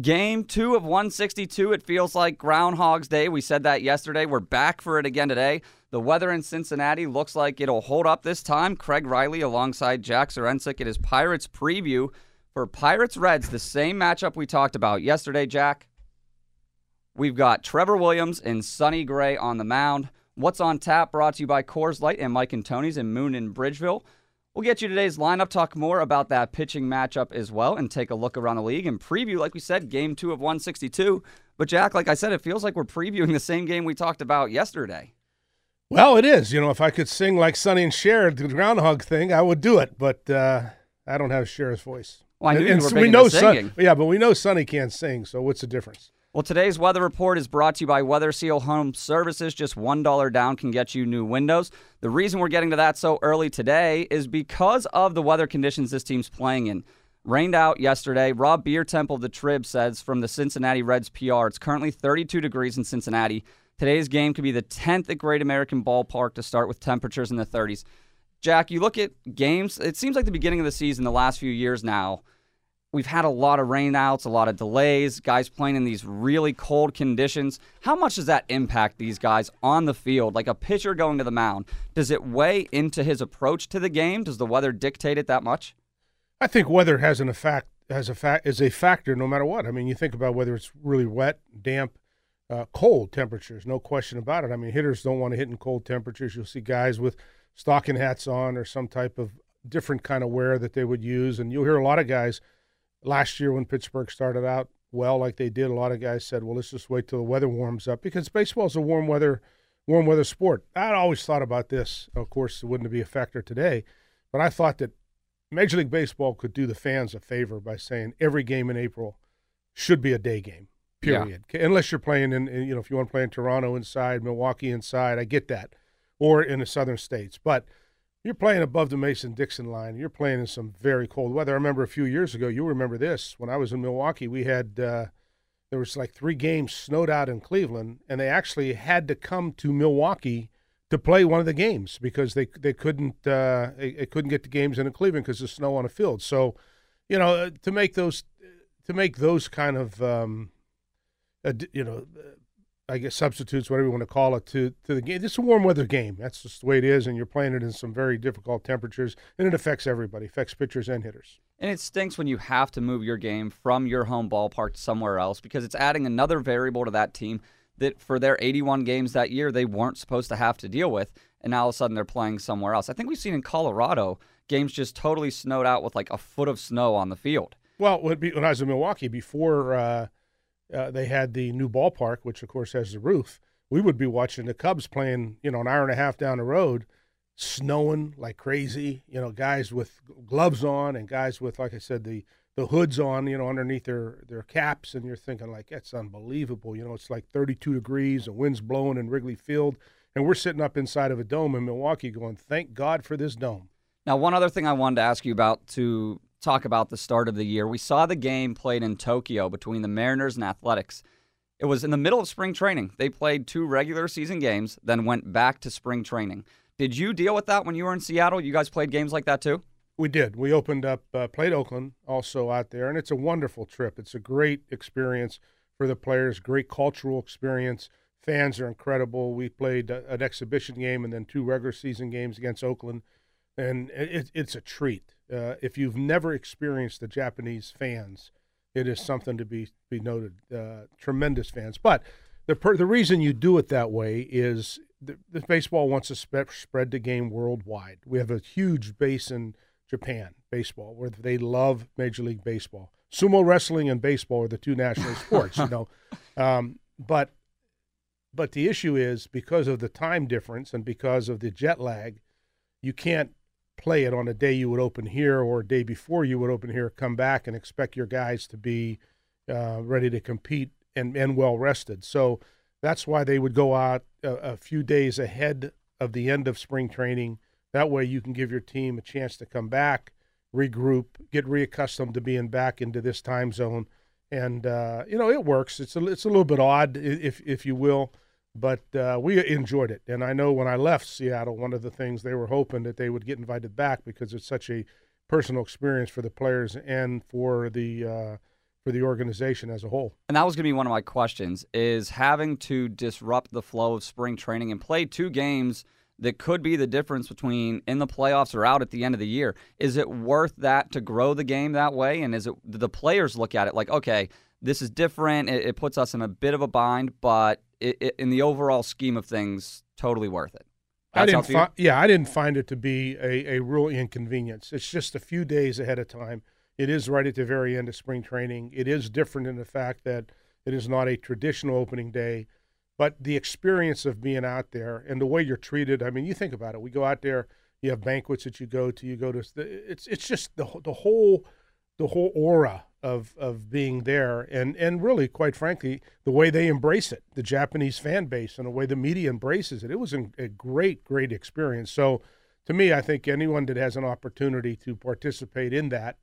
Game two of 162. It feels like Groundhog's Day. We said that yesterday. We're back for it again today. The weather in Cincinnati looks like it'll hold up this time. Kraig Riley alongside Jack Zduriencik. It is Pirates preview for Pirates Reds, the same matchup we talked about yesterday, Jack. We've got Trevor Williams and Sonny Gray on the mound. What's on tap brought to you by Coors Light and Mike and Tony's in Moon and Bridgeville. We'll get you today's lineup, talk more about that pitching matchup as well, and take a look around the league and preview, like we said, game two of 162. But, Jack, like I said, it feels like we're previewing the same game we talked about yesterday. Well, it is. You know, if I could sing like Sonny and Cher, the groundhog thing, I would do it. But uh, I don't have Cher's voice. Well, I knew and, you were we know singing. Son, yeah, but we know Sonny can't sing. So what's the difference? Well, today's weather report is brought to you by Weather Seal Home Services. Just $1 down can get you new windows. The reason we're getting to that so early today is because of the weather conditions this team's playing in. Rained out yesterday. Rob Biertempfel of the Trib says from the Cincinnati Reds PR, it's currently 32 degrees in Cincinnati. Today's game could be the 10th at Great American Ballpark to start with temperatures in the 30s. Jack, you look at games, it seems like the beginning of the season, the last few years now, we've had a lot of rainouts, a lot of delays, guys playing in these really cold conditions. How much does that impact these guys on the field? Like a pitcher going to the mound, does it weigh into his approach to the game? Does the weather dictate it that much? I think weather has an effect has a fact is a factor no matter what. I mean, you think about whether it's really wet, damp, uh, cold temperatures, no question about it. I mean, hitters don't want to hit in cold temperatures. You'll see guys with stocking hats on or some type of different kind of wear that they would use, and you'll hear a lot of guys last year when Pittsburgh started out well, like they did. A lot of guys said, "Well, let's just wait till the weather warms up," because baseball is a warm weather, warm weather sport. I always thought about this. Of course, it wouldn't be a factor today, but I thought that Major League Baseball could do the fans a favor by saying every game in April should be a day game. Period. Unless you're playing in, in, you know, if you want to play in Toronto inside, Milwaukee inside, I get that, or in the southern states, but you're playing above the Mason Dixon line. You're playing in some very cold weather. I remember a few years ago. You remember this when I was in Milwaukee. We had uh, there was like three games snowed out in Cleveland, and they actually had to come to Milwaukee to play one of the games because they they couldn't uh, they, they couldn't get the games in Cleveland because of snow on the field. So, you know, uh, to make those to make those kind of um, uh, you know. I guess substitutes, whatever you want to call it, to to the game. It's a warm weather game. That's just the way it is, and you're playing it in some very difficult temperatures, and it affects everybody, affects pitchers and hitters. And it stinks when you have to move your game from your home ballpark to somewhere else because it's adding another variable to that team that for their 81 games that year they weren't supposed to have to deal with, and now all of a sudden they're playing somewhere else. I think we've seen in Colorado games just totally snowed out with like a foot of snow on the field. Well, when when I was in Milwaukee before uh, uh, they had the new ballpark, which of course has the roof, we would be watching the Cubs playing, you know, an hour and a half down the road, snowing like crazy. You know, guys with gloves on and guys with, like I said, the the hoods on, you know, underneath their their caps, and you're thinking like that's unbelievable. You know, it's like 32 degrees, the wind's blowing in Wrigley Field, and we're sitting up inside of a dome in Milwaukee, going, "Thank God for this dome." Now, one other thing I wanted to ask you about to talk about the start of the year. We saw the game played in Tokyo between the Mariners and Athletics. It was in the middle of spring training. They played two regular season games, then went back to spring training. Did you deal with that when you were in Seattle? You guys played games like that too? We did. We opened up, uh, played Oakland also out there, and it's a wonderful trip. It's a great experience for the players, great cultural experience. Fans are incredible. We played uh, an exhibition game and then two regular season games against Oakland, and it, it's a treat. Uh, if you've never experienced the Japanese fans, it is something to be be noted. Uh, tremendous fans, but the per, the reason you do it that way is the, the baseball wants to spread, spread the game worldwide. We have a huge base in Japan baseball where they love Major League Baseball. Sumo wrestling and baseball are the two national sports, you know. Um, but but the issue is because of the time difference and because of the jet lag, you can't play it on a day you would open here or a day before you would open here, come back and expect your guys to be, uh, ready to compete and, and well rested. So that's why they would go out a, a few days ahead of the end of spring training. That way you can give your team a chance to come back, regroup, get reaccustomed to being back into this time zone. And, uh, you know, it works. It's a, it's a little bit odd, if, if you will, but uh, we enjoyed it. And I know when I left Seattle, one of the things they were hoping that they would get invited back because it's such a personal experience for the players and for the uh, for the organization as a whole. And that was going to be one of my questions: is having to disrupt the flow of spring training and play two games that could be the difference between in the playoffs or out at the end of the year. Is it worth that to grow the game that way? And is it the players look at it like, okay, this is different. It, it puts us in a bit of a bind, but it, it, in the overall scheme of things, totally worth it. That's I didn't. Fi- yeah, I didn't find it to be a, a real inconvenience. It's just a few days ahead of time. It is right at the very end of spring training. It is different in the fact that it is not a traditional opening day, but the experience of being out there and the way you're treated. I mean, you think about it. We go out there. You have banquets that you go to. You go to. It's it's just the the whole the whole aura of of being there and and really quite frankly the way they embrace it the Japanese fan base and the way the media embraces it it was a great great experience so to me I think anyone that has an opportunity to participate in that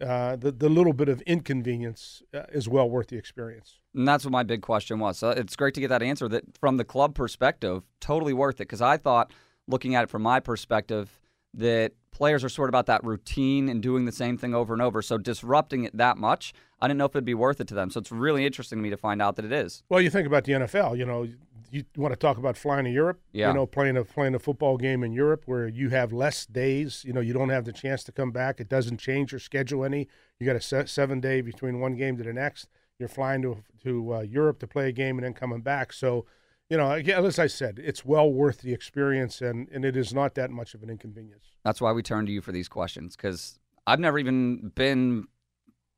uh, the the little bit of inconvenience uh, is well worth the experience. And that's what my big question was. So it's great to get that answer. That from the club perspective, totally worth it. Because I thought, looking at it from my perspective, that players are sort of about that routine and doing the same thing over and over. So disrupting it that much, I didn't know if it'd be worth it to them. So it's really interesting to me to find out that it is. Well, you think about the NFL. You know, you want to talk about flying to Europe. Yeah. You know, playing a playing a football game in Europe where you have less days. You know, you don't have the chance to come back. It doesn't change your schedule any. You got a seven day between one game to the next. You're flying to to uh, Europe to play a game and then coming back. So you know, as I said, it's well worth the experience, and, and it is not that much of an inconvenience. That's why we turn to you for these questions, because I've never even been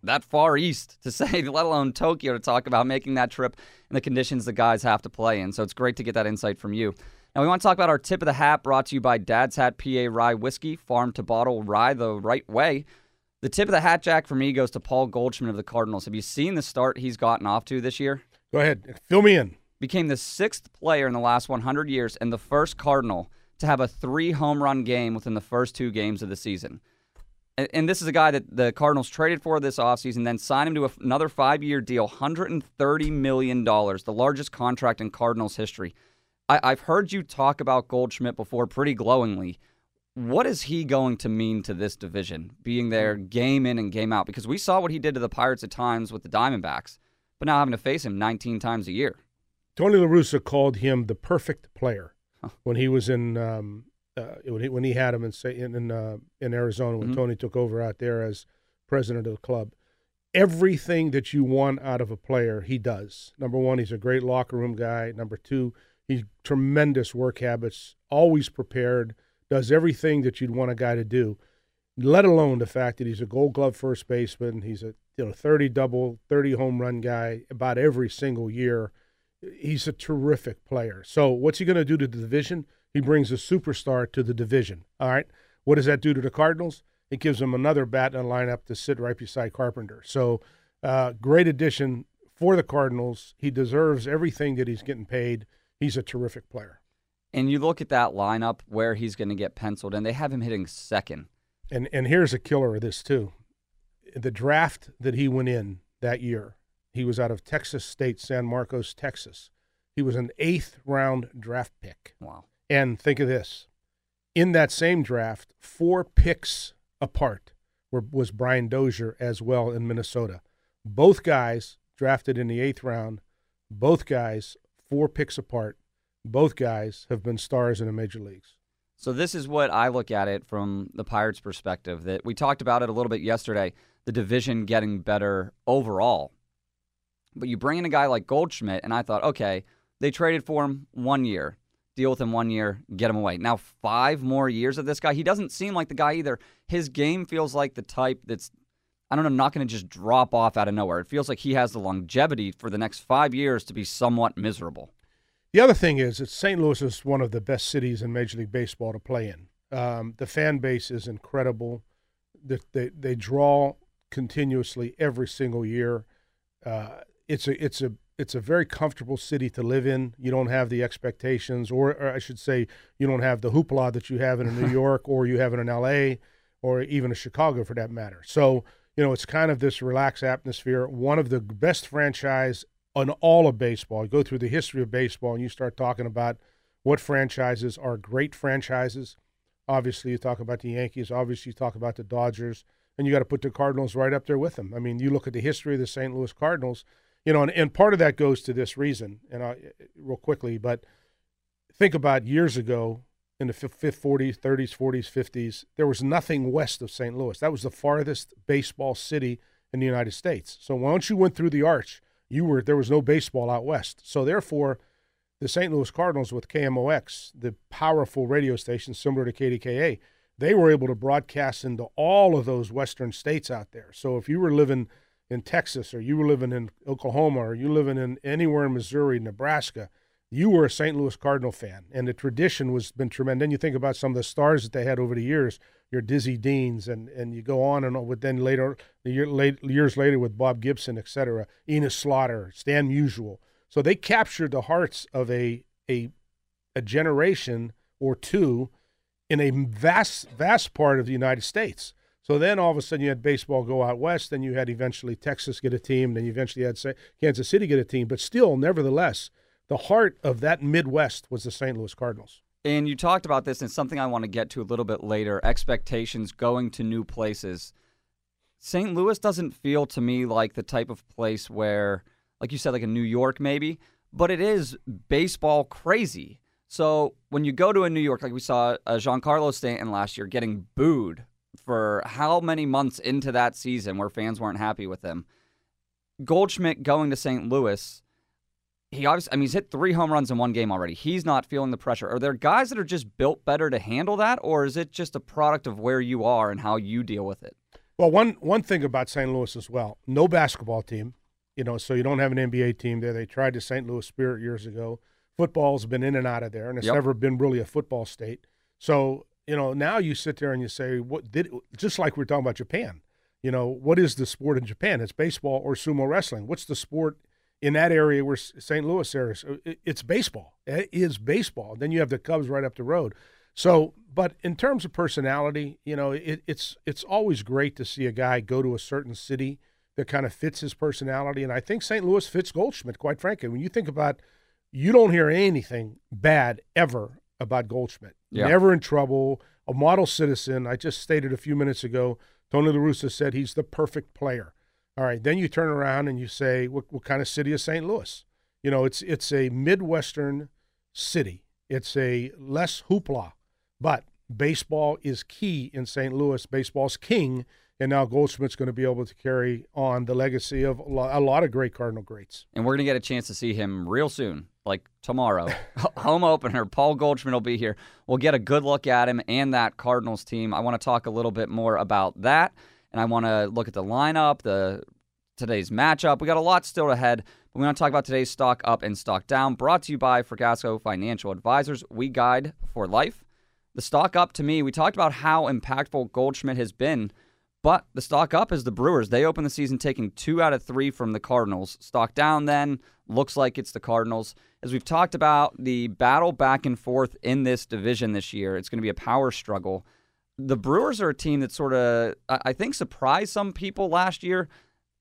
that far east to say, let alone Tokyo, to talk about making that trip and the conditions the guys have to play in. So it's great to get that insight from you. Now, we want to talk about our tip of the hat brought to you by Dad's Hat PA Rye Whiskey, farm to bottle rye the right way. The tip of the hat, Jack, for me goes to Paul Goldschmidt of the Cardinals. Have you seen the start he's gotten off to this year? Go ahead. Fill me in became the sixth player in the last 100 years and the first Cardinal to have a three home run game within the first two games of the season. And, and this is a guy that the Cardinals traded for this offseason, then signed him to a, another five year deal, $130 million, the largest contract in Cardinals history. I, I've heard you talk about Goldschmidt before pretty glowingly. What is he going to mean to this division, being there game in and game out? Because we saw what he did to the Pirates at times with the Diamondbacks, but now having to face him 19 times a year. Tony La Russa called him the perfect player huh. when he was in um, uh, when, he, when he had him in in in, uh, in Arizona when mm-hmm. Tony took over out there as president of the club. Everything that you want out of a player, he does. Number one, he's a great locker room guy. Number two, he's tremendous work habits, always prepared, does everything that you'd want a guy to do. Let alone the fact that he's a Gold Glove first baseman. He's a you know 30 double, 30 home run guy about every single year he's a terrific player. So what's he going to do to the division? He brings a superstar to the division. All right. What does that do to the Cardinals? It gives them another bat in the lineup to sit right beside Carpenter. So uh, great addition for the Cardinals. He deserves everything that he's getting paid. He's a terrific player. And you look at that lineup where he's going to get penciled, and they have him hitting second. And and here's a killer of this too. The draft that he went in that year, he was out of Texas State, San Marcos, Texas. He was an eighth round draft pick. Wow. And think of this in that same draft, four picks apart were, was Brian Dozier as well in Minnesota. Both guys drafted in the eighth round, both guys four picks apart. Both guys have been stars in the major leagues. So this is what I look at it from the Pirates' perspective. That we talked about it a little bit yesterday. The division getting better overall but you bring in a guy like Goldschmidt, and I thought, okay, they traded for him one year. Deal with him one year, get him away. Now, five more years of this guy. He doesn't seem like the guy either. His game feels like the type that's, I don't know, not going to just drop off out of nowhere. It feels like he has the longevity for the next five years to be somewhat miserable. The other thing is that St. Louis is one of the best cities in Major League Baseball to play in. Um, the fan base is incredible. They, they, they draw continuously every single year Uh, it's a it's a it's a very comfortable city to live in. You don't have the expectations, or, or I should say, you don't have the hoopla that you have in New York, or you have in an L.A., or even a Chicago for that matter. So you know, it's kind of this relaxed atmosphere. One of the best franchise on all of baseball. You go through the history of baseball, and you start talking about what franchises are great franchises. Obviously, you talk about the Yankees. Obviously, you talk about the Dodgers, and you got to put the Cardinals right up there with them. I mean, you look at the history of the St. Louis Cardinals you know, and, and part of that goes to this reason, and I, real quickly, but think about years ago in the 50s, 40s, 30s, 40s, 50s, there was nothing west of St. Louis. That was the farthest baseball city in the United States. So once you went through the arch, you were there was no baseball out west. So therefore, the St. Louis Cardinals with KMOX, the powerful radio station similar to KDKA, they were able to broadcast into all of those western states out there. So if you were living – in Texas or you were living in Oklahoma or you living in anywhere in Missouri, Nebraska, you were a St. Louis Cardinal fan, and the tradition was been tremendous. Then you think about some of the stars that they had over the years, your Dizzy Deans, and and you go on and on then later the year, late, years later with Bob Gibson, et cetera, Enos Slaughter, Stan Musial. So they captured the hearts of a a a generation or two in a vast vast part of the United States. So then all of a sudden you had baseball go out west, then you had eventually Texas get a team, then you eventually had Kansas City get a team. But still, nevertheless, the heart of that Midwest was the St. Louis Cardinals. And you talked about this, and something I want to get to a little bit later expectations going to new places. St. Louis doesn't feel to me like the type of place where, like you said, like a New York maybe, but it is baseball crazy. So when you go to a New York, like we saw uh, Giancarlo Stanton last year getting booed for how many months into that season where fans weren't happy with him. Goldschmidt going to St. Louis, he obviously, I mean, he's hit three home runs in one game already. He's not feeling the pressure. Are there guys that are just built better to handle that, or is it just a product of where you are and how you deal with it? Well, one one thing about St. Louis as well, no basketball team, you know, so you don't have an NBA team there. They tried the St. Louis Spirit years ago. Football's been in and out of there, and it's yep. never been really a football state. So you know, now you sit there and you say, what did just like we are talking about Japan, you know, what is the sport in Japan? It's baseball or sumo wrestling. What's the sport in that area where St. Louis area? Uh, it's baseball. It is baseball. Then you have the Cubs right up the road. So, but in terms of personality, you know, it, it's it's always great to see a guy go to a certain city that kind of fits his personality, and I think St. Louis fits Goldschmidt. Quite frankly, when you think about, you don't hear anything bad ever about Goldschmidt. Yeah. Never in trouble, a model citizen. I just stated a few minutes ago, Tony La Russa said he's the perfect player. All right, then you turn around and you say, what, what kind of city is St. Louis? You know, it's it's a Midwestern city. It's a less hoopla, but baseball is key in St. Louis. Baseball's king and now Goldschmidt's going to be able to carry on the legacy of a lot of great Cardinal greats. And we're going to get a chance to see him real soon, like tomorrow. Home opener, Paul Goldschmidt will be here. We'll get a good look at him and that Cardinals team. I want to talk a little bit more about that, and I want to look at the lineup, the today's matchup. We got a lot still ahead, but we want to talk about today's stock up and stock down. Brought to you by Fragasso Financial Advisors. We guide for life. The stock up to me, we talked about how impactful Goldschmidt has been but the stock up is the Brewers. They open the season taking two out of three from the Cardinals. Stock down then looks like it's the Cardinals. As we've talked about, the battle back and forth in this division this year, it's going to be a power struggle. The Brewers are a team that sort of, I think, surprised some people last year,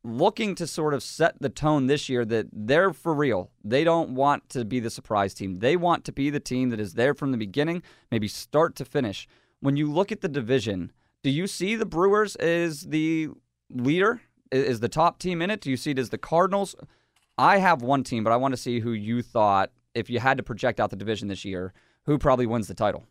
looking to sort of set the tone this year that they're for real. They don't want to be the surprise team. They want to be the team that is there from the beginning, maybe start to finish. When you look at the division, do you see the Brewers as the leader, is the top team in it? Do you see it as the Cardinals? I have one team, but I want to see who you thought, if you had to project out the division this year, who probably wins the title.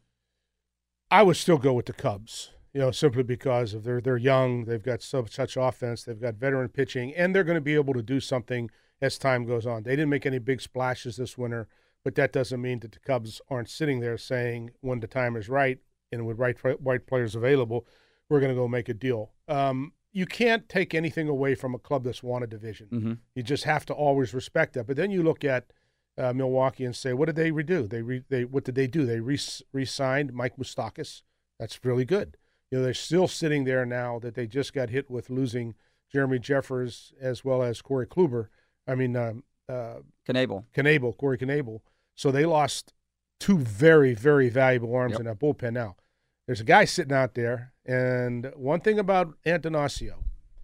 I would still go with the Cubs, you know, simply because of they're they're young, they've got so, such offense, they've got veteran pitching, and they're going to be able to do something as time goes on. They didn't make any big splashes this winter, but that doesn't mean that the Cubs aren't sitting there saying when the time is right and with right right players available, we're going to go make a deal. Um, you can't take anything away from a club that's won a division. Mm-hmm. You just have to always respect that. But then you look at uh, Milwaukee and say, what did they redo? They re- they what did they do? They re- re-signed Mike Moustakas. That's really good. You know, they're still sitting there now that they just got hit with losing Jeremy Jeffress as well as Corey Kluber. I mean, um, uh, Knebel. Knebel, Corey Knebel. So they lost two very, very valuable arms Yep. in that bullpen. Now, there's a guy sitting out there, and one thing about Attanasio,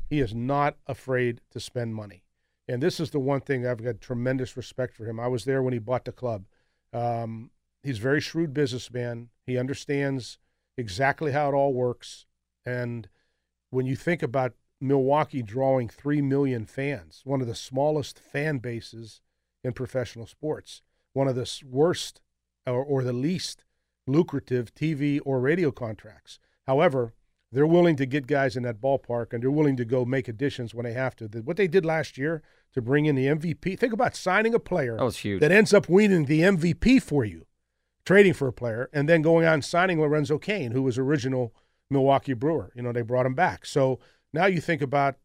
he is not afraid to spend money. And this is the one thing I've got tremendous respect for him. I was there when he bought the club. Um, he's a very shrewd businessman. He understands exactly how it all works. And when you think about Milwaukee drawing 3 million fans, one of the smallest fan bases in professional sports, one of the worst or, or the least lucrative TV or radio contracts. However, they're willing to get guys in that ballpark and they're willing to go make additions when they have to. What they did last year to bring in the MVP, think about signing a player That was huge. that ends up winning the MVP for you, trading for a player, and then going out and signing Lorenzo Cain, who was original Milwaukee Brewer. You know, they brought him back. So now you think about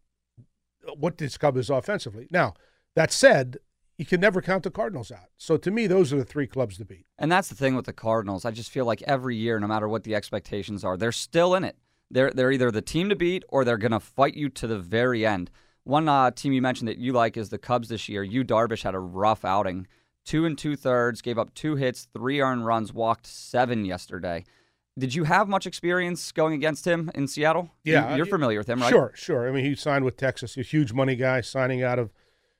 what this club is offensively. Now, that said, you can never count the Cardinals out. So to me, those are the three clubs to beat. And that's the thing with the Cardinals. I just feel like every year, no matter what the expectations are, they're still in it. They're they're either the team to beat or they're going to fight you to the very end. One uh, team you mentioned that you like is the Cubs this year. Yu Darvish had a rough outing, two and two thirds, gave up two hits, three earned runs, walked seven yesterday. Did you have much experience going against him in Seattle? Yeah, you're uh, familiar with him, right? Sure, sure. I mean, he signed with Texas. He's a huge money guy, signing out of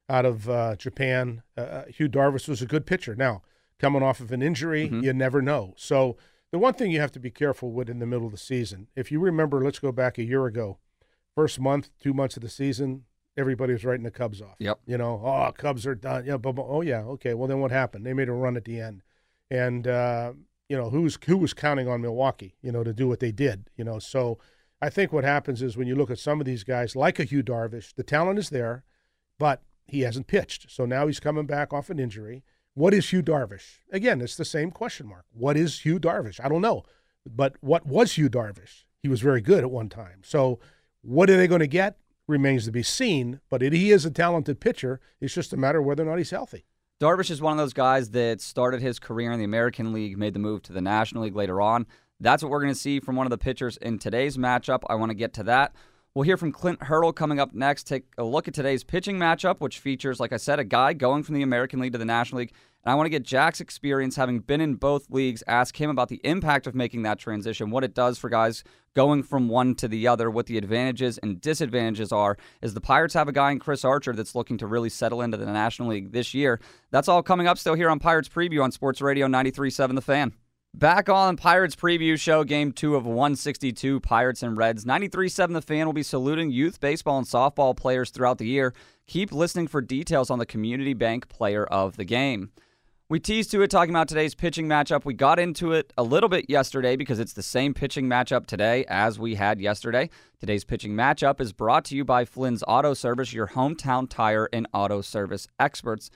out of uh, Japan. Uh, Yu Darvish was a good pitcher. Now, coming off of an injury, Mhm. you never know. So the one thing you have to be careful with in the middle of the season, if you remember, let's go back a year ago, first month, two months of the season, everybody was writing the Cubs off. Yep. You know, oh, Cubs are done. Yeah, but, but- oh yeah, okay. Well, then what happened? They made a run at the end, and uh, you know who's who was counting on Milwaukee, you know, to do what they did. You know, so I think what happens is when you look at some of these guys, like a Yu Darvish, the talent is there, but he hasn't pitched. So now he's coming back off an injury. What is Yu Darvish? Again, it's the same question mark. What is Yu Darvish? I don't know. But what was Yu Darvish? He was very good at one time. So what are they going to get? Remains to be seen. But it, he is a talented pitcher. It's just a matter of whether or not he's healthy. Darvish is one of those guys that started his career in the American League, made the move to the National League later on. That's what we're going to see from one of the pitchers in today's matchup. I want to get to that. We'll hear from Clint Hurdle coming up next. Take a look at today's pitching matchup, which features, like I said, a guy going from the American League to the National League. And I want to get Jack's experience having been in both leagues, ask him about the impact of making that transition, what it does for guys going from one to the other, what the advantages and disadvantages are. As the Pirates have a guy in Chris Archer that's looking to really settle into the National League this year. That's all coming up still here on Pirates Preview on Sports Radio 93.7 The Fan. Back on Pirates Preview Show, Game 2 of 162, Pirates and Reds. 93 7 The Fan will be saluting youth baseball and softball players throughout the year. Keep listening for details on the Community Bank Player of the Game. We teased to it talking about today's pitching matchup. We got into it a little bit yesterday because it's the same pitching matchup today as we had yesterday. Today's pitching matchup is brought to you by Flynn's Auto Service, your hometown tire and auto service experts.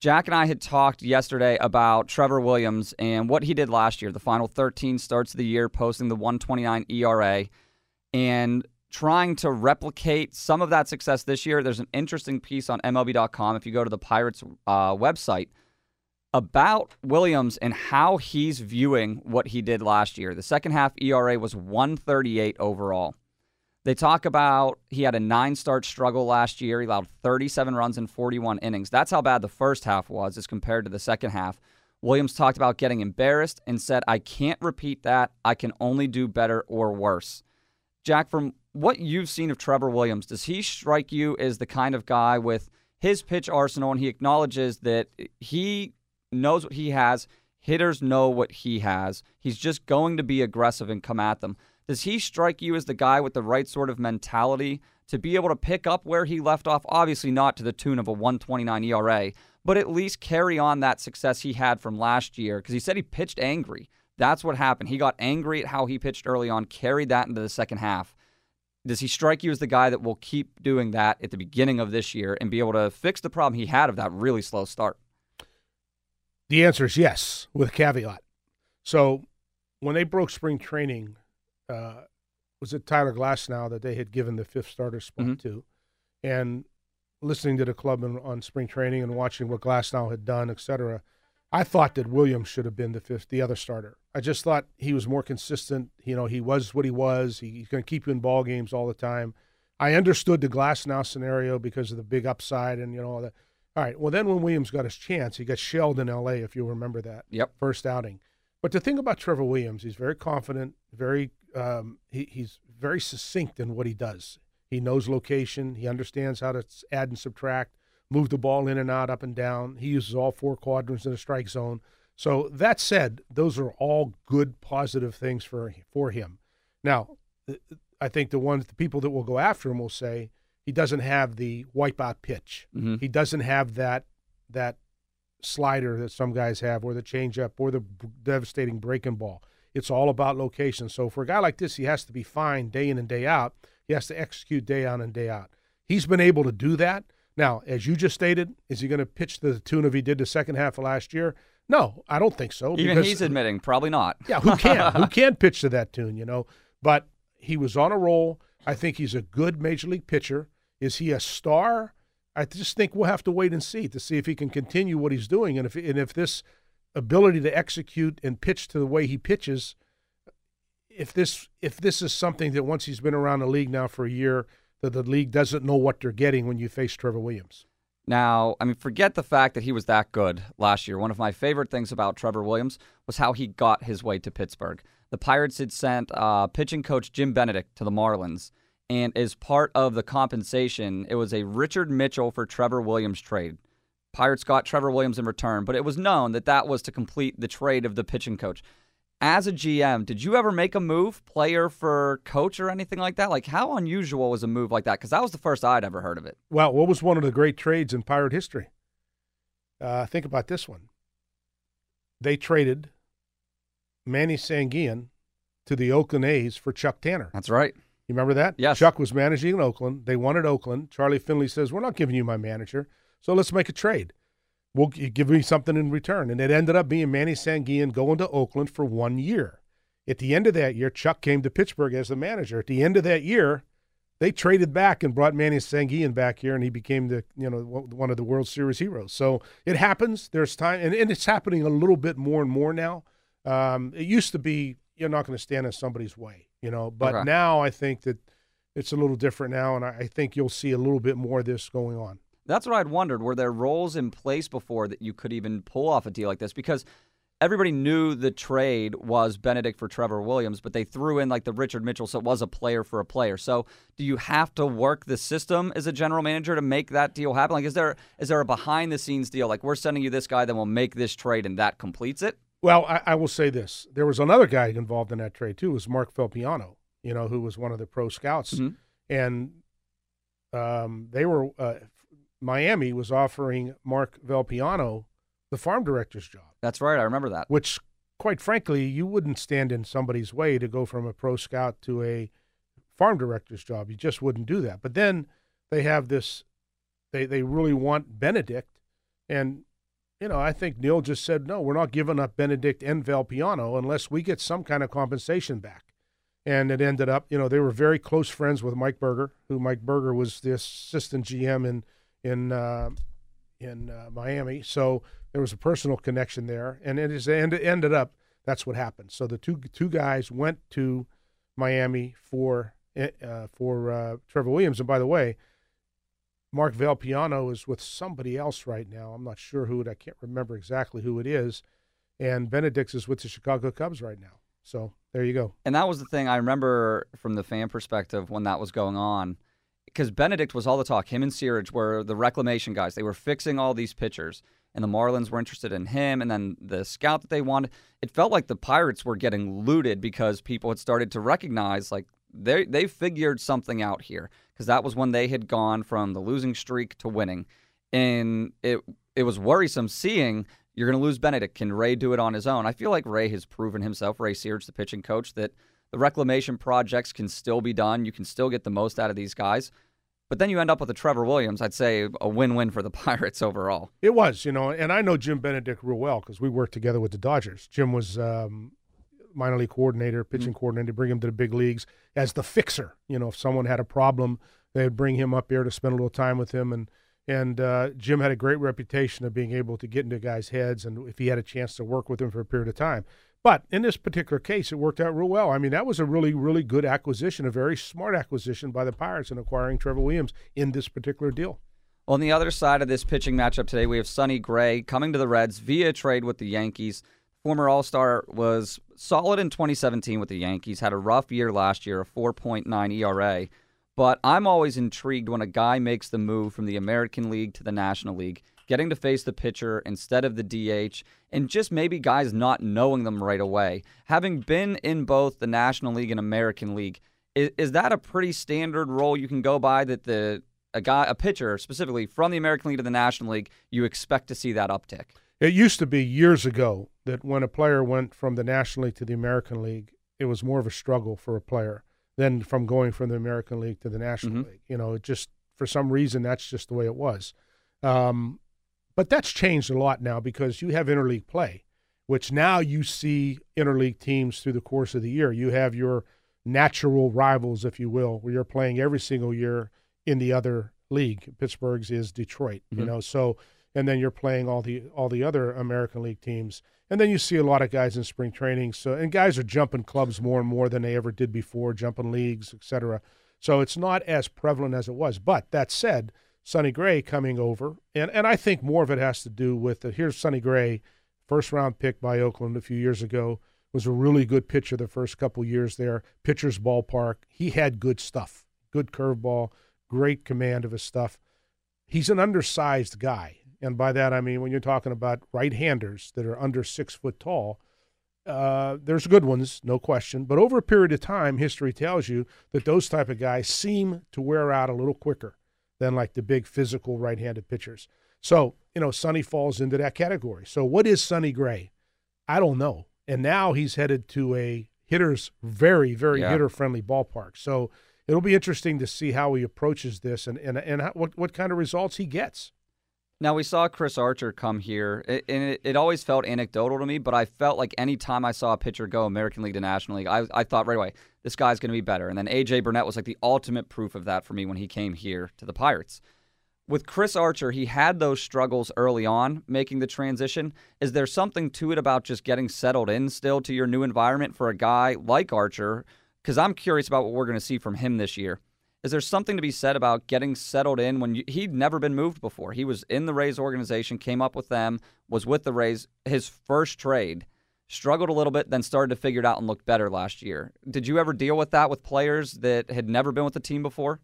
Jack and I had talked yesterday about Trevor Williams and what he did last year, the final 13 starts of the year, posting the 129 ERA, and trying to replicate some of that success this year. There's an interesting piece on MLB.com if you go to the Pirates uh, website about Williams and how he's viewing what he did last year. The second half ERA was 138 overall. They talk about he had a nine start struggle last year. He allowed 37 runs in 41 innings. That's how bad the first half was as compared to the second half. Williams talked about getting embarrassed and said, I can't repeat that. I can only do better or worse. Jack, from what you've seen of Trevor Williams, does he strike you as the kind of guy with his pitch arsenal and he acknowledges that he knows what he has? Hitters know what he has. He's just going to be aggressive and come at them. Does he strike you as the guy with the right sort of mentality to be able to pick up where he left off? Obviously, not to the tune of a 129 ERA, but at least carry on that success he had from last year because he said he pitched angry. That's what happened. He got angry at how he pitched early on, carried that into the second half. Does he strike you as the guy that will keep doing that at the beginning of this year and be able to fix the problem he had of that really slow start? The answer is yes, with a caveat. So when they broke spring training, uh, was it Tyler Glasnow that they had given the fifth starter spot Mhm. to? And listening to the club in, on spring training and watching what Glasnow had done, et cetera, I thought that Williams should have been the fifth, the other starter. I just thought he was more consistent. You know, he was what he was. He, he's going to keep you in ball games all the time. I understood the Glasnow scenario because of the big upside and you know all that. All right. Well, then when Williams got his chance, he got shelled in L.A. If you remember that. Yep. First outing. But the thing about Trevor Williams, he's very confident, very um, he, he's very succinct in what he does. He knows location. He understands how to add and subtract, move the ball in and out, up and down. He uses all four quadrants in the strike zone. So that said, those are all good, positive things for for him. Now, I think the ones, the people that will go after him will say he doesn't have the wipeout pitch. Mm-hmm. He doesn't have that that slider that some guys have, or the changeup, or the devastating breaking ball. It's all about location. So for a guy like this, he has to be fine day in and day out. He has to execute day on and day out. He's been able to do that. Now, as you just stated, is he going to pitch the tune of he did the second half of last year? No, I don't think so. Even because, he's admitting probably not. yeah, who can? who can pitch to that tune? You know, but he was on a roll. I think he's a good major league pitcher. Is he a star? I just think we'll have to wait and see to see if he can continue what he's doing, and if and if this ability to execute and pitch to the way he pitches, if this if this is something that once he's been around the league now for a year, that the league doesn't know what they're getting when you face Trevor Williams. Now, I mean, forget the fact that he was that good last year. One of my favorite things about Trevor Williams was how he got his way to Pittsburgh. The Pirates had sent uh, pitching coach Jim Benedict to the Marlins, and as part of the compensation, it was a Richard Mitchell for Trevor Williams trade. Pirates got Trevor Williams in return, but it was known that that was to complete the trade of the pitching coach as a GM, did you ever make a move, player for coach or anything like that? Like, how unusual was a move like that? Because that was the first I'd ever heard of it. Well, what was one of the great trades in Pirate history? Uh, think about this one. They traded Manny Sanguillen to the Oakland A's for Chuck Tanner. That's right. You remember that? Yes. Chuck was managing in Oakland. They wanted Oakland. Charlie Finley says, We're not giving you my manager, so let's make a trade We'll give me something in return. And it ended up being Manny Sanguillen going to Oakland for one year. At the end of that year, Chuck came to Pittsburgh as the manager. At the end of that year, they traded back and brought Manny Sanguillen back here, and he became the you know one of the World Series heroes. So it happens. There's time, and, and it's happening a little bit more and more now. Um, it used to be you're not going to stand in somebody's way, you know, but okay. now I think that it's a little different now, and I, I think you'll see a little bit more of this going on. That's what I'd wondered. Were there roles in place before that you could even pull off a deal like this? Because everybody knew the trade was Benedict for Trevor Williams, but they threw in like the Richard Mitchell, so it was a player for a player. So do you have to work the system as a general manager to make that deal happen? Like, is there is there a behind the scenes deal? Like, we're sending you this guy, then we'll make this trade, and that completes it. Well, I, I will say this: there was another guy involved in that trade too. Was Mark DelPiano, you know, who was one of the pro scouts, mm-hmm. and um, they were uh, Miami was offering Mark DelPiano the farm director's job. That's right. I remember that. Which, quite frankly, you wouldn't stand in somebody's way to go from a pro scout to a farm director's job. You just wouldn't do that. But then they have this, they, they really want Benedict. And, you know, I think Neal just said, no, we're not giving up Benedict and DelPiano unless we get some kind of compensation back. And it ended up, you know, they were very close friends with Mike Berger, who Mike Berger was the assistant GM in in uh, in uh, Miami. So there was a personal connection there, and it is and it ended up that's what happened. So the two two guys went to Miami for eh, uh, for uh, Trevor Williams, and by the way, Mark DelPiano is with somebody else right now. I'm not sure who it. I can't remember exactly who it is, and Benedict's is with the Chicago Cubs right now. So there you go. And that was the thing I remember from the fan perspective when that was going on because Benedict was all the talk. Him and Searage were the reclamation guys. They were fixing all these pitchers, and the Marlins were interested in him. And then the scout that they wanted, it felt like the Pirates were getting looted because people had started to recognize like they they figured something out here because that was when they had gone from the losing streak to winning, and it it was worrisome seeing. You're going to lose Benedict. Can Ray do it on his own? I feel like Ray has proven himself, Ray Searage, the pitching coach, that the reclamation projects can still be done. You can still get the most out of these guys. But then you end up with a Trevor Williams. I'd say a win-win for the Pirates overall. It was, you know, and I know Jim Benedict real well because we worked together with the Dodgers. Jim was um, minor league coordinator, pitching mm-hmm. coordinator, bring him to the big leagues as the fixer. You know, if someone had a problem, they'd bring him up here to spend a little time with him. And and uh, Jim had a great reputation of being able to get into guys' heads, and if he had a chance to work with them for a period of time. But in this particular case, it worked out real well. I mean, that was a really, really good acquisition, a very smart acquisition by the Pirates in acquiring Trevor Williams in this particular deal. On the other side of this pitching matchup today, we have Sonny Gray coming to the Reds via trade with the Yankees. Former All Star was solid in 2017 with the Yankees, had a rough year last year, a 4.9 ERA. But I'm always intrigued when a guy makes the move from the American League to the National League, getting to face the pitcher instead of the DH, and just maybe guys not knowing them right away. Having been in both the National League and American League, is, is that a pretty standard role you can go by that the a guy a pitcher specifically from the American League to the National League, you expect to see that uptick? It used to be years ago that when a player went from the National League to the American League, it was more of a struggle for a player than from going from the American League to the National mm-hmm. League. You know, it just for some reason that's just the way it was. Um, but that's changed a lot now because you have interleague play, which now you see interleague teams through the course of the year. You have your natural rivals, if you will, where you're playing every single year in the other league. Pittsburgh's is Detroit, mm-hmm. you know, so and then you're playing all the all the other American League teams. And then you see a lot of guys in spring training. So and guys are jumping clubs more and more than they ever did before, jumping leagues, etc. So it's not as prevalent as it was. But that said, Sonny Gray coming over, and, and I think more of it has to do with the, here's Sonny Gray, first round pick by Oakland a few years ago, was a really good pitcher the first couple years there. Pitcher's ballpark. He had good stuff, good curveball, great command of his stuff. He's an undersized guy. And by that, I mean when you're talking about right handers that are under six foot tall, uh, there's good ones, no question. But over a period of time, history tells you that those type of guys seem to wear out a little quicker than like the big physical right handed pitchers. So, you know, Sonny falls into that category. So, what is Sonny Gray? I don't know. And now he's headed to a hitter's very, very yeah. hitter friendly ballpark. So, it'll be interesting to see how he approaches this and, and, and how, what, what kind of results he gets. Now we saw Chris Archer come here, and it, it, always felt anecdotal to me. But I felt like any time I saw a pitcher go American League to National League, I, I thought right away this guy's going to be better. And then AJ Burnett was like the ultimate proof of that for me when he came here to the Pirates. With Chris Archer, he had those struggles early on making the transition. Is there something to it about just getting settled in still to your new environment for a guy like Archer? Because I'm curious about what we're going to see from him this year is there something to be said about getting settled in when you, he'd never been moved before? He was in the Rays organization, came up with them, was with the Rays. His first trade, struggled a little bit, then started to figure it out and looked better last year. Did you ever deal with that with players that had never been with the team before?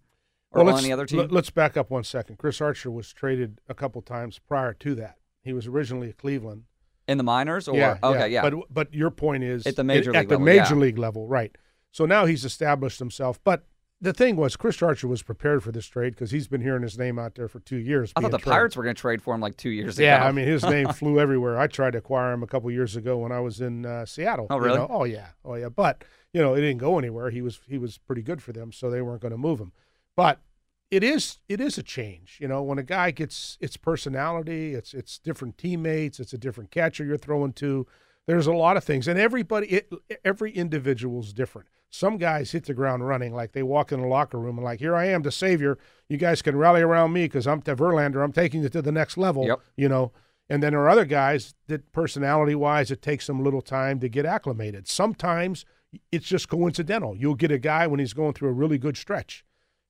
Or well, any other team? Let's back up one second. Chris Archer was traded a couple times prior to that. He was originally at Cleveland. In the minors, or yeah, okay, yeah. yeah. But but your point is at the major league at the major yeah. league level, right? So now he's established himself. But the thing was, Chris Archer was prepared for this trade because he's been hearing his name out there for two years. I thought the traded. Pirates were going to trade for him like two years yeah, ago. Yeah, I mean his name flew everywhere. I tried to acquire him a couple years ago when I was in uh, Seattle. Oh, really? You know? Oh, yeah, oh yeah. But you know, it didn't go anywhere. He was he was pretty good for them, so they weren't going to move him. But it is it is a change. You know, when a guy gets its personality, it's it's different teammates, it's a different catcher you're throwing to. There's a lot of things, and everybody, it, every individual is different. Some guys hit the ground running, like they walk in the locker room and like, "Here I am, the savior. You guys can rally around me because I'm the Verlander. I'm taking it to the next level." Yep. You know. And then there are other guys that, personality-wise, it takes them a little time to get acclimated. Sometimes it's just coincidental. You'll get a guy when he's going through a really good stretch,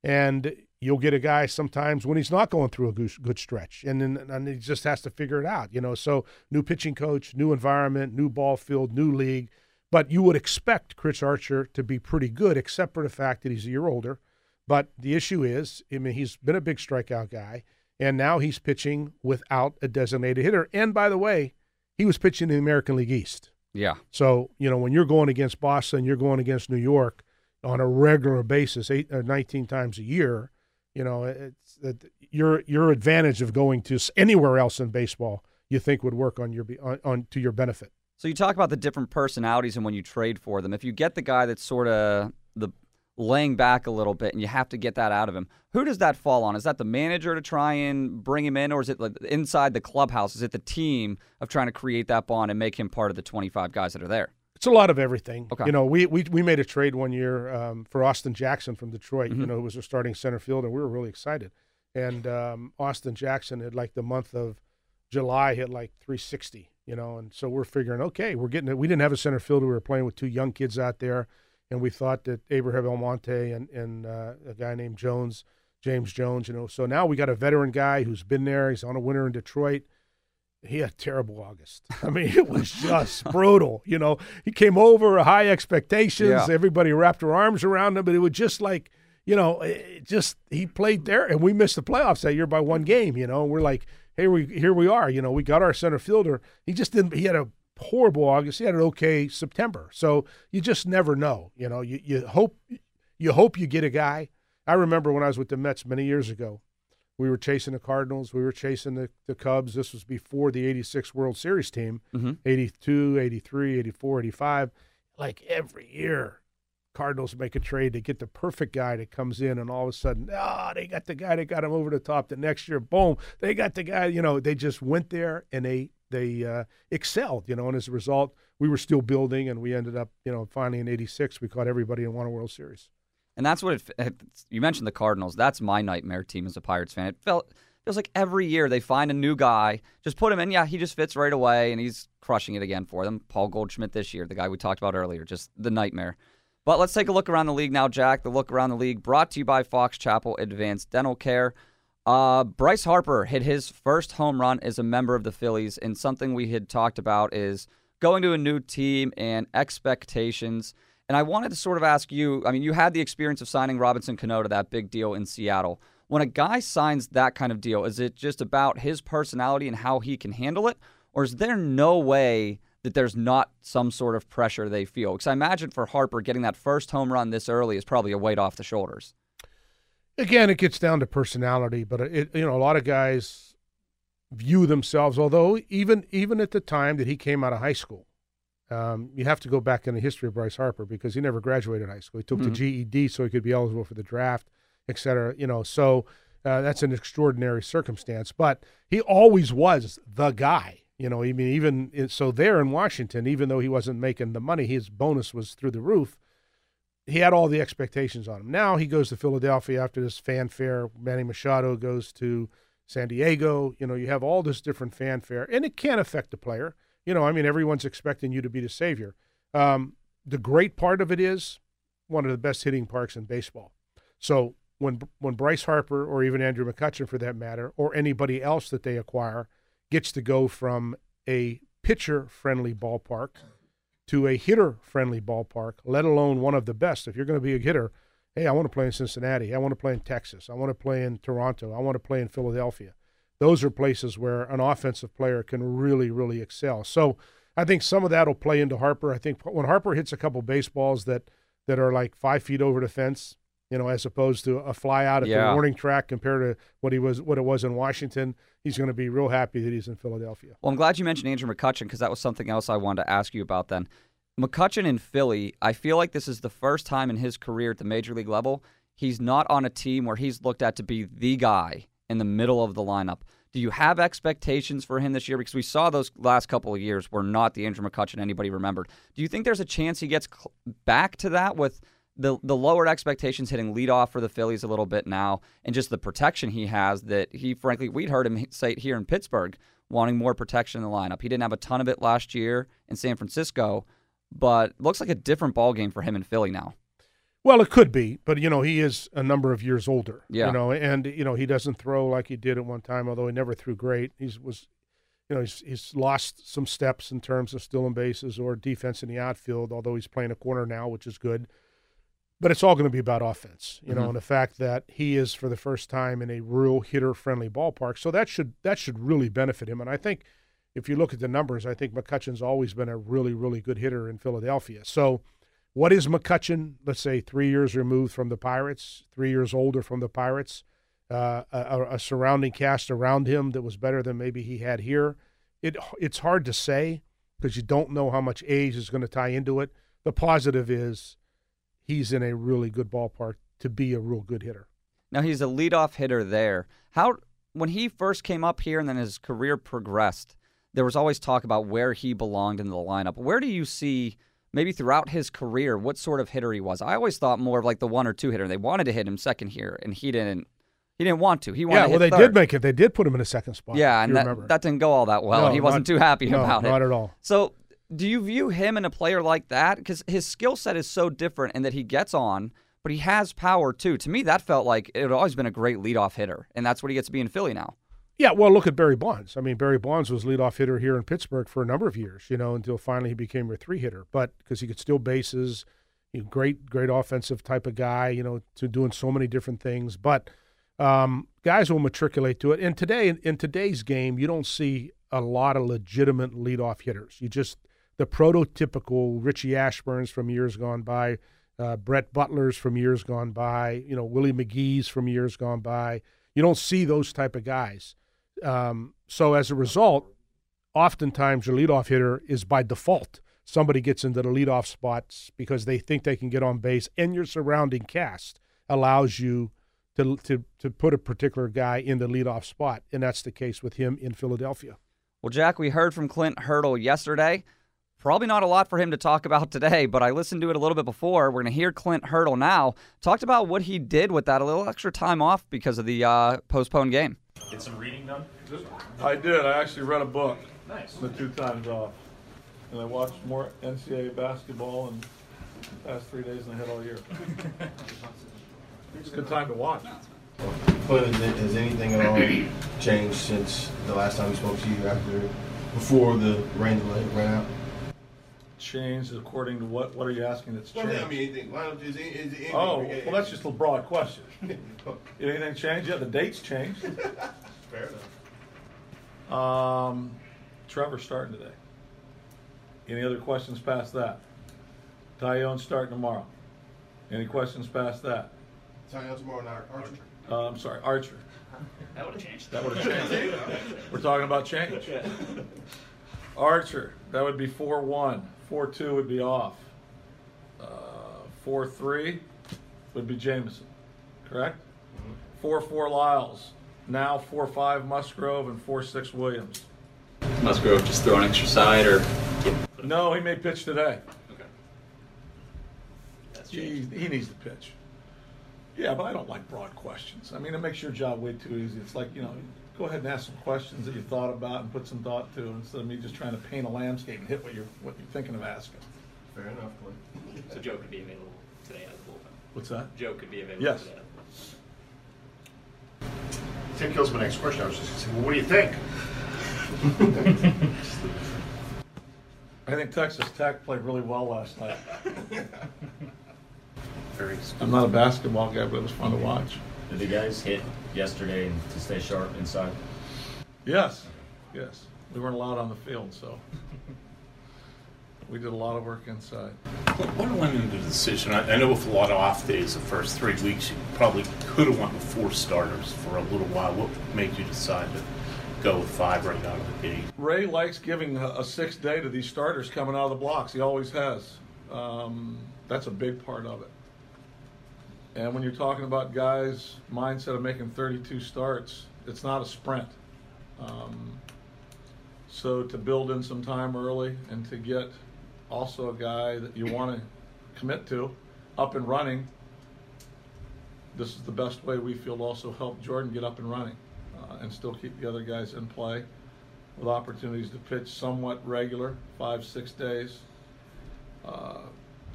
and you'll get a guy sometimes when he's not going through a good, stretch, and then and he just has to figure it out. You know, so new pitching coach, new environment, new ball field, new league but you would expect Chris Archer to be pretty good, except for the fact that he's a year older. But the issue is, I mean, he's been a big strikeout guy, and now he's pitching without a designated hitter. And by the way, he was pitching in the American League East. Yeah. So, you know, when you're going against Boston, you're going against New York on a regular basis, eight or uh, 19 times a year, you know, it's that your your advantage of going to anywhere else in baseball, you think would work on your on, on to your benefit. So you talk about the different personalities and when you trade for them. If you get the guy that's sort of the laying back a little bit and you have to get that out of him, who does that fall on? Is that the manager to try and bring him in, or is it like inside the clubhouse? Is it the team of trying to create that bond and make him part of the 25 guys that are there? It's a lot of everything. Okay. You know, we, we, we made a trade one year um, for Austin Jackson from Detroit, mm-hmm. you know, who was a starting center fielder. We were really excited. And um, Austin Jackson had like the month of July hit like 360 you know. And so we're figuring, okay, we're getting it. We didn't have a center fielder. We were playing with two young kids out there, and we thought that Abraham Almonte and and uh, a guy named Jones, James Jones, you know. So now we got a veteran guy who's been there. He's on a winner in Detroit. He had a terrible August. I mean, it was just brutal. You know, he came over high expectations. Yeah. Everybody wrapped their arms around him, but it was just like, you know, it just he played there, and we missed the playoffs that year by one game. You know, and we're like, here we here we are. You know, we got our center fielder. He just didn't. He had a horrible August. He had an okay September. So you just never know. You know, you you hope you hope you get a guy. I remember when I was with the Mets many years ago. We were chasing the Cardinals. We were chasing the, the Cubs. This was before the 86 World Series team, Mhm. 82, 83, 84, 85. Like every year, Cardinals make a trade. They get the perfect guy that comes in, and all of a sudden, ah, they got the guy that got him over the top. The next year, boom, they got the guy. You know, they just went there and they they uh, excelled. You know, and as a result, we were still building, and we ended up, you know, finally in '86, we caught everybody and won a World Series. And that's what it, you mentioned the Cardinals. That's my nightmare team as a Pirates fan. It felt feels like every year they find a new guy, just put him in. Yeah, he just fits right away, and he's crushing it again for them. Paul Goldschmidt this year, the guy we talked about earlier, just the nightmare. But let's take a look around the league now, Jack. The look around the league brought to you by Fox Chapel Advanced Dental Care. Uh, Bryce Harper hit his first home run as a member of the Phillies, and something we had talked about is going to a new team and expectations. And I wanted to sort of ask you I mean, you had the experience of signing Robinson Cano to that big deal in Seattle. When a guy signs that kind of deal, is it just about his personality and how he can handle it? Or is there no way that there's not some sort of pressure they feel? Because I imagine for Harper, getting that first home run this early is probably a weight off the shoulders. Again, it gets down to personality, but it you know a lot of guys view themselves. Although even even at the time that he came out of high school, um, you have to go back in the history of Bryce Harper because he never graduated high school. He took the GED so he could be eligible for the draft, et cetera. You know, so uh, that's an extraordinary circumstance. But he always was the guy. You know, I mean, even so there in Washington, even though he wasn't making the money, his bonus was through the roof he had all the expectations on him. Now he goes to Philadelphia after this fanfare. Manny Machado goes to San Diego. You know, you have all this different fanfare, and it can affect the player. You know, I mean, everyone's expecting you to be the savior. Um, the great part of it is one of the best hitting parks in baseball. So when when Bryce Harper or even Andrew McCutchen, for that matter, or anybody else that they acquire, gets to go from a pitcher friendly ballpark to a hitter friendly ballpark, let alone one of the best. If you're going to be a hitter, hey, I want to play in Cincinnati. I want to play in Texas. I want to play in Toronto. I want to play in Philadelphia. Those are places where an offensive player can really, really excel. So I think some of that will play into Harper. I think when Harper hits a couple baseballs that that are like five feet over the fence, you know, as opposed to a fly out at Yeah. the warning track compared to what he was what it was in Washington, he's going to be real happy that he's in Philadelphia. Well, I'm glad you mentioned Andrew McCutchen because that was something else I wanted to ask you about then. McCutchen in Philly, I feel like this is the first time in his career at the major league level he's not on a team where he's looked at to be the guy in the middle of the lineup. Do you have expectations for him this year? Because we saw those last couple of years were not the Andrew McCutchen anybody remembered. Do you think there's a chance he gets back to that with the the lowered expectations hitting leadoff for the Phillies a little bit now, and just the protection he has that he frankly we'd heard him say here in Pittsburgh wanting more protection in the lineup. He didn't have a ton of it last year in San Francisco, but looks like a different ball game for him in Philly now. Well, it could be, but you know he is a number of years older. Yeah. You know, and you know he doesn't throw like he did at one time, although he never threw great. He's was, you know, he's he's lost some steps in terms of stealing bases or defense in the outfield. Although he's playing a corner now, which is good. But it's all going to be about offense, you know, Mhm. and the fact that he is for the first time in a real hitter-friendly ballpark. So that should that should really benefit him. And I think if you look at the numbers, I think McCutchen's always been a really really good hitter in Philadelphia. So what is McCutchen? Let's say three years removed from the Pirates, three years older from the Pirates, uh, a, a surrounding cast around him that was better than maybe he had here. It it's hard to say because you don't know how much age is going to tie into it. The positive is he's in a really good ballpark to be a real good hitter. Now he's a leadoff hitter there. How when he first came up here and then his career progressed, there was always talk about where he belonged in the lineup. Where do you see maybe throughout his career what sort of hitter he was? I always thought more of like the one or two hitter. They wanted to hit him second here, and he didn't He didn't want to. He wanted Yeah, to well, they hit did make it. They did put him in a second spot. Yeah, and that, remember. that didn't go all that well. No, and he wasn't too happy no, about it. not at all. So, do you view him and a player like that? Because his skill set is so different and that he gets on, but he has power too. To me, that felt like it had always been a great leadoff hitter, and that's what he gets to be in Philly now. Yeah, well, look at Barry Bonds. I mean, Barry Bonds was leadoff hitter here in Pittsburgh for a number of years, you know, until finally he became your three hitter. But because he could steal bases, he great, great offensive type of guy, you know, to doing so many different things. But um, guys will matriculate to it. And today, in, in today's game, you don't see a lot of legitimate leadoff hitters. You just the prototypical Richie Ashburns from years gone by, uh, Brett Butlers from years gone by, you know, Willie McGee's from years gone by. You don't see those type of guys. Um, so as a result, oftentimes your leadoff hitter is by default. Somebody gets into the leadoff spots because they think they can get on base, and your surrounding cast allows you to to to put a particular guy in the leadoff spot, and that's the case with him in Philadelphia. Well, Jack, we heard from Clint Hurdle yesterday. Probably not a lot for him to talk about today, but I listened to it a little bit before. We're going to hear Clint Hurdle now. Talked about what he did with that, a little extra time off because of the uh, postponed game. Get some reading done? I did. I actually read a book. Nice. The two times off. And I watched more NCAA basketball in the past three days than I had all year. It's a good time to watch. Clint, has has anything at all changed since the last time we spoke to you after, before the rain delay ran out? Changed according to what? What are you asking that's changed? I mean, anything. Why don't you, is, is, is Oh, well, that's just a broad question. Anything changed? Yeah, the dates changed. fair enough. Um, Trevor's starting today. Any other questions past that? Taillon's starting tomorrow. Any questions past that? Signing out tomorrow night, Archer. Uh, I'm sorry, Archer. That would have changed. That would have changed. We're talking about change. Archer, that would be four one. Four two would be off. Uh, four three would be Jameson, correct? Four four Lyles. Now four five Musgrove and four six Williams. Musgrove just throw an extra side or. No, he may pitch today. Okay. That's He, he needs to pitch. Yeah, but I don't like broad questions. I mean, it makes your job way too easy. It's like, you know, go ahead and ask some questions that you thought about and put some thought to instead of me just trying to paint a landscape and hit what you're, what you're thinking of asking. Fair enough, Clint. So Joe could be available today out of the bullpen. What's that? Joe could be available Yes. today out of the. Tim kills my next question. I was just gonna say, well, what do you think? I think Texas Tech played really well last night. Very. I'm not a basketball guy, but it was fun to watch. Did the guys hit yesterday to stay sharp inside? Yes, yes. We weren't allowed on the field, so we did a lot of work inside. What went into the decision? I, I know with a lot of off days the first three weeks, you probably could have went with four starters for a little while. What made you decide to go with five right out of the gate? Ray likes giving a, a sixth day to these starters coming out of the blocks. He always has. Um, that's a big part of it. And when you're talking about guys' mindset of making 32 starts, it's not a sprint. Um, so to build in some time early and to get also a guy that you want to commit to up and running, this is the best way we feel to also help Jordan get up and running uh, and still keep the other guys in play with opportunities to pitch somewhat regular, five, six days. Uh,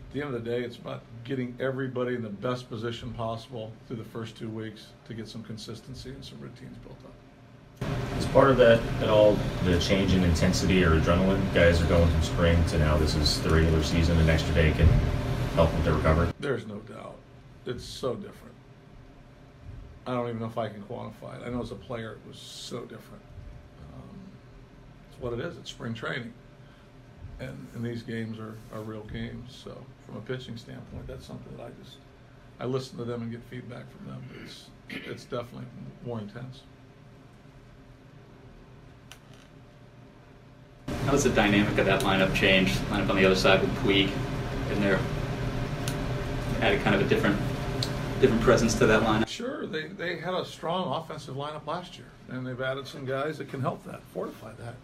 at the end of the day, it's about getting everybody in the best position possible through the first two weeks to get some consistency and some routines built up. Is part of that at all the change in intensity or adrenaline? Guys are going from spring to now this is the regular season. An extra day can help with the recovery. There's no doubt. It's so different. I don't even know if I can quantify it. I know as a player it was so different. Um, it's what it is. It's spring training. And, and these games are, are real games. So from a pitching standpoint, that's something that I just, I listen to them and get feedback from them. It's, it's definitely more intense. How does the dynamic of that lineup change? Lineup on the other side with Puig in there. Added kind of a different different presence to that lineup. Sure, they, they had a strong offensive lineup last year, and they've added some guys that can help that, fortify that.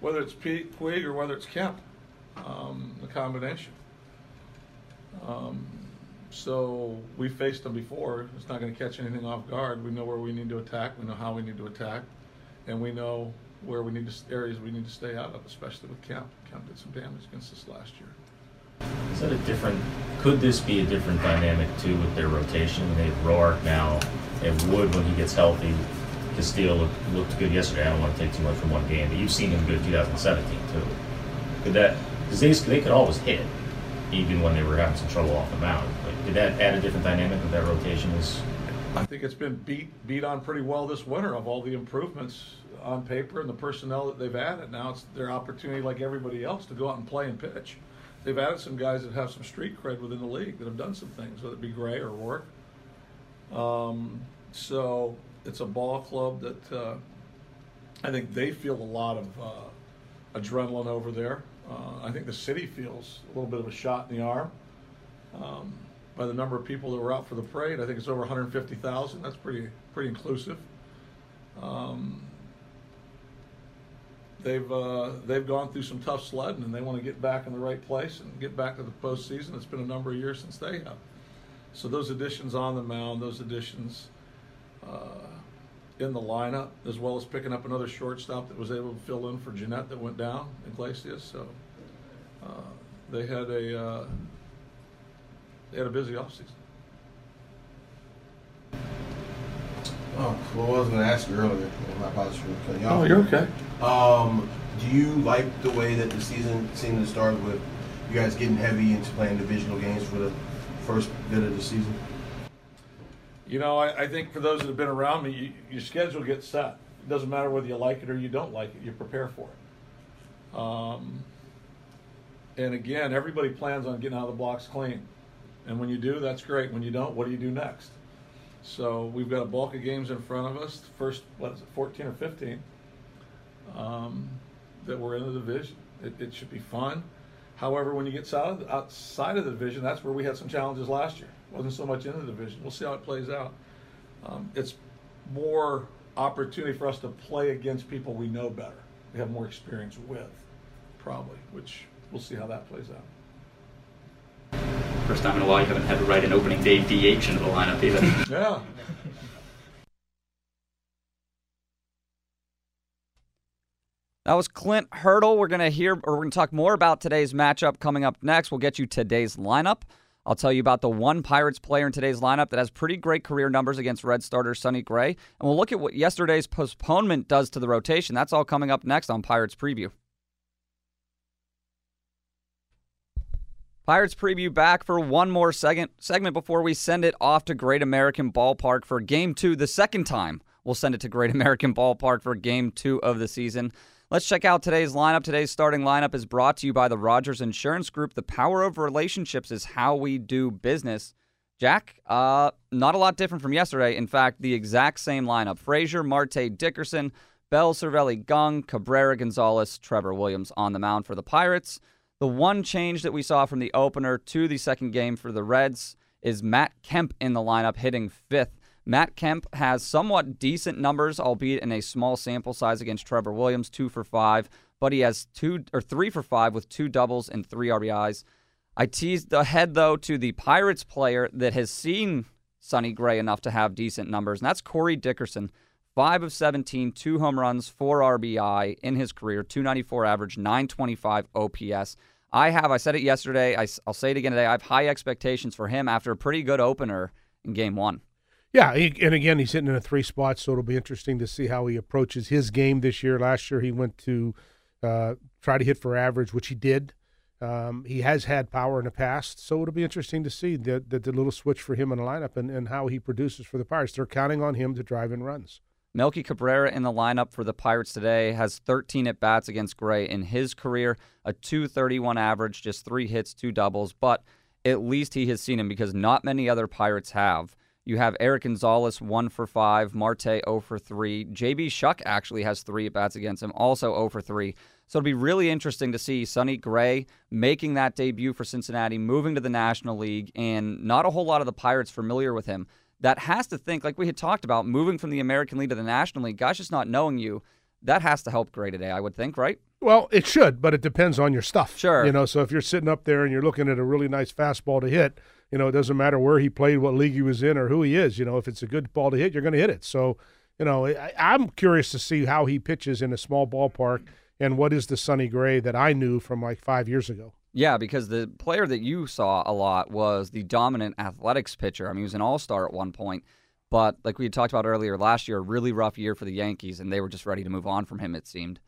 Whether it's P- Puig or whether it's Kemp, um, the combination. Um, so we faced them before. It's not going to catch anything off guard. We know where we need to attack. We know how we need to attack, and we know where we need to areas we need to stay out of, especially with Kemp. Kemp did some damage against us last year. Is that a different? Could this be a different dynamic too with their rotation? They have Roark now. They have Wood when he gets healthy. Castillo looked, looked good yesterday. I don't want to take too much from one game, but you've seen him good 2017 too. Could that? Because they they could always hit, even when they were having some trouble off the mound. Like, did that add a different dynamic with that rotation? Is I think it's been beat beat on pretty well this winter of all the improvements on paper and the personnel that they've added. Now it's their opportunity, like everybody else, to go out and play and pitch. They've added some guys that have some street cred within the league that have done some things, whether it be Gray or Roark. Um, so it's a ball club that uh, I think they feel a lot of uh, adrenaline over there. Uh, I think the city feels a little bit of a shot in the arm. Um, by the number of people that were out for the parade, I think it's over 150,000. That's pretty pretty inclusive. Um, they've uh, they've gone through some tough sledding, and they want to get back in the right place and get back to the postseason. It's been a number of years since they have. So those additions on the mound, those additions uh, in the lineup, as well as picking up another shortstop that was able to fill in for Gennett that went down, Iglesias. So uh, they had a uh, they had a busy offseason. Oh, well, I was going to ask you earlier. My apologies for cutting you off. Oh, you're okay. Um, do you like the way that the season seemed to start with you guys getting heavy into playing divisional games for the first bit of the season? You know, I, I think for those that have been around me, you, your schedule gets set. It doesn't matter whether you like it or you don't like it. You prepare for it. Um, and again, everybody plans on getting out of the blocks clean. And when you do, that's great. When you don't, what do you do next? So we've got a bulk of games in front of us. First, what is it, 14 or 15, um, that we're in the division. It, it, should be fun. However, when you get outside, outside of the division, that's where we had some challenges last year. It wasn't so much in the division. We'll see how it plays out. Um, it's more opportunity for us to play against people we know better, we have more experience with, probably, which we'll see how that plays out. First time in a while you haven't had to write an opening day DH into the lineup either. yeah. That was Clint Hurdle. We're going to hear, or we're going to talk more about today's matchup coming up next. We'll get you today's lineup. I'll tell you about the one Pirates player in today's lineup that has pretty great career numbers against Red starter Sonny Gray. And we'll look at what yesterday's postponement does to the rotation. That's all coming up next on Pirates Preview. Pirates preview back for one more second segment before we send it off to Great American Ballpark for game two, the second time we'll send it to Great American Ballpark for game two of the season. Let's check out today's lineup. Today's starting lineup is brought to you by the Rogers Insurance Group. The power of relationships is how we do business. Jack, uh, not a lot different from yesterday. In fact, the exact same lineup. Frazier, Marte, Dickerson, Bell, Cervelli, Kang, Cabrera, Gonzalez, Trevor Williams on the mound for the Pirates. The one change that we saw from the opener to the second game for the Reds is Matt Kemp in the lineup hitting fifth. Matt Kemp has somewhat decent numbers, albeit in a small sample size against Trevor Williams, two for five, but he has two or three for five with two doubles and three RBIs. I teased ahead though to the Pirates player that has seen Sonny Gray enough to have decent numbers, and that's Corey Dickerson. Five of 17, two home runs, four RBI in his career, 294 average, 925 OPS. I have, I said it yesterday, I, will say it again today. I have high expectations for him after a pretty good opener in game one. Yeah, and again, he's hitting in a three spot, so it'll be interesting to see how he approaches his game this year. Last year, he went to uh, try to hit for average, which he did. Um, he has had power in the past, so it'll be interesting to see the, the, the little switch for him in the lineup and, and how he produces for the Pirates. They're counting on him to drive in runs. Melky Cabrera in the lineup for the Pirates today has 13 at bats against Gray in his career, a 231 average, just three hits, two doubles, but at least he has seen him because not many other Pirates have. You have Erik Gonzalez, 1 for 5, Marte, 0 for 3. JB Shuck actually has three at bats against him, also 0 for 3. So it'll be really interesting to see Sonny Gray making that debut for Cincinnati, moving to the National League, and not a whole lot of the Pirates familiar with him that has to think, like we had talked about, moving from the American League to the National League, gosh, just not knowing you, that has to help Gray today, I would think, right? Well, it should, but it depends on your stuff. Sure. You know, so if you're sitting up there and you're looking at a really nice fastball to hit, You know, it doesn't matter where he played, what league he was in, or who he is. You know, if it's a good ball to hit, you're going to hit it. So, you know, I, I'm curious to see how he pitches in a small ballpark and what is the Sonny Gray that I knew from like five years ago. Yeah, because the player that you saw a lot was the dominant athletics pitcher. I mean, he was an all star at one point, but like we talked about earlier last year, a really rough year for the Yankees, and they were just ready to move on from him, it seemed.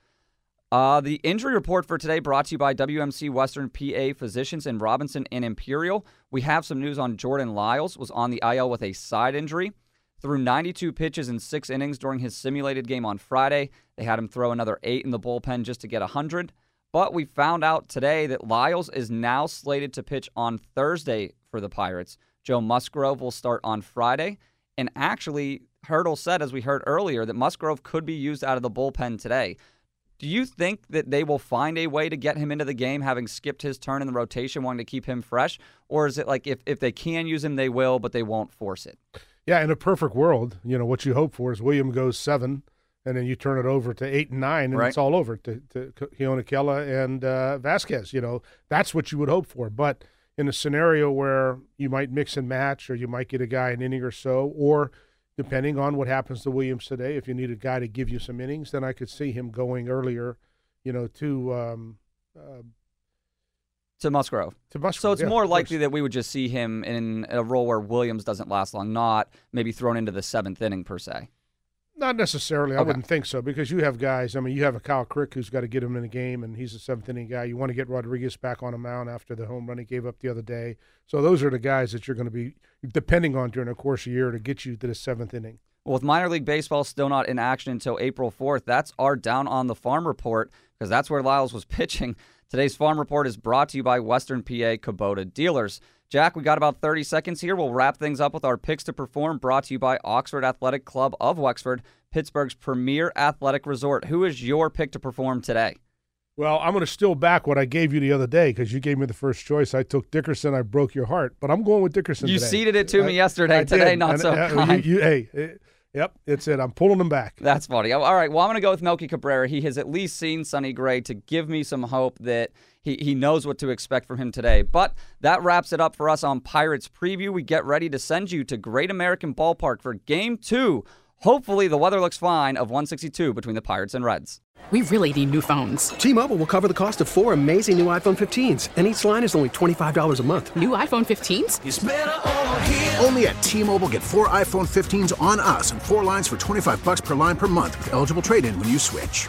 Uh, the injury report for today brought to you by WMC Western PA Physicians in Robinson and Imperial. We have some news on Jordan Lyles, was on the IL with a side injury. Threw 92 pitches in six innings during his simulated game on Friday. They had him throw another eight in the bullpen just to get 100. But we found out today that Lyles is now slated to pitch on Thursday for the Pirates. Joe Musgrove will start on Friday. And actually, Hurdle said, as we heard earlier, that Musgrove could be used out of the bullpen today. Do you think that they will find a way to get him into the game, having skipped his turn in the rotation, wanting to keep him fresh? Or is it like if, if they can use him, they will, but they won't force it? Yeah, in a perfect world, you know, what you hope for is William goes seven, and then you turn it over to eight and nine, and Right. it's all over to, to Keone Kela and uh, Vasquez. You know, that's what you would hope for. But in a scenario where you might mix and match, or you might get a guy an inning or so, or depending on what happens to Williams today, if you need a guy to give you some innings, then I could see him going earlier, you know, to um, uh, To Musgrove. to Musgrove. So it's yeah, more likely that we would just see him in a role where Williams doesn't last long, not maybe thrown into the seventh inning per se. Not necessarily. I Okay. wouldn't think so because you have guys. I mean, you have a Kyle Crick who's got to get him in a game, and he's a seventh inning guy. You want to get Rodriguez back on a mound after the home run he gave up the other day. So those are the guys that you're going to be depending on during the course of the year to get you to the seventh inning. Well, with minor league baseball still not in action until April 4th, that's our down on the farm report because that's where Lyles was pitching. Today's farm report is brought to you by Western PA Kubota Dealers. Jack, we got about 30 seconds here. We'll wrap things up with our picks to perform brought to you by Oxford Athletic Club of Wexford, Pittsburgh's premier athletic resort. Who is your pick to perform today? Well, I'm going to steal back what I gave you the other day because you gave me the first choice. I took Dickerson. I broke your heart, but I'm going with Dickerson. You today. seeded it to me yesterday. I Today, did. not And, so uh, kind. You, you, hey, eh, yep, it's it. I'm pulling them back. That's funny. All right. Well, I'm going to go with Melky Cabrera. He has at least seen Sonny Gray to give me some hope that he, he knows what to expect from him today. But that wraps it up for us on Pirates Preview. We get ready to send you to Great American Ballpark for game two. Hopefully, the weather looks fine of 162 between the Pirates and Reds. We really need new phones. T-Mobile will cover the cost of four amazing new iPhone 15s, and each line is only $25 a month. New iPhone 15s? Only at T-Mobile, get four iPhone 15s on us and four lines for 25 bucks per line per month with eligible trade-in when you switch.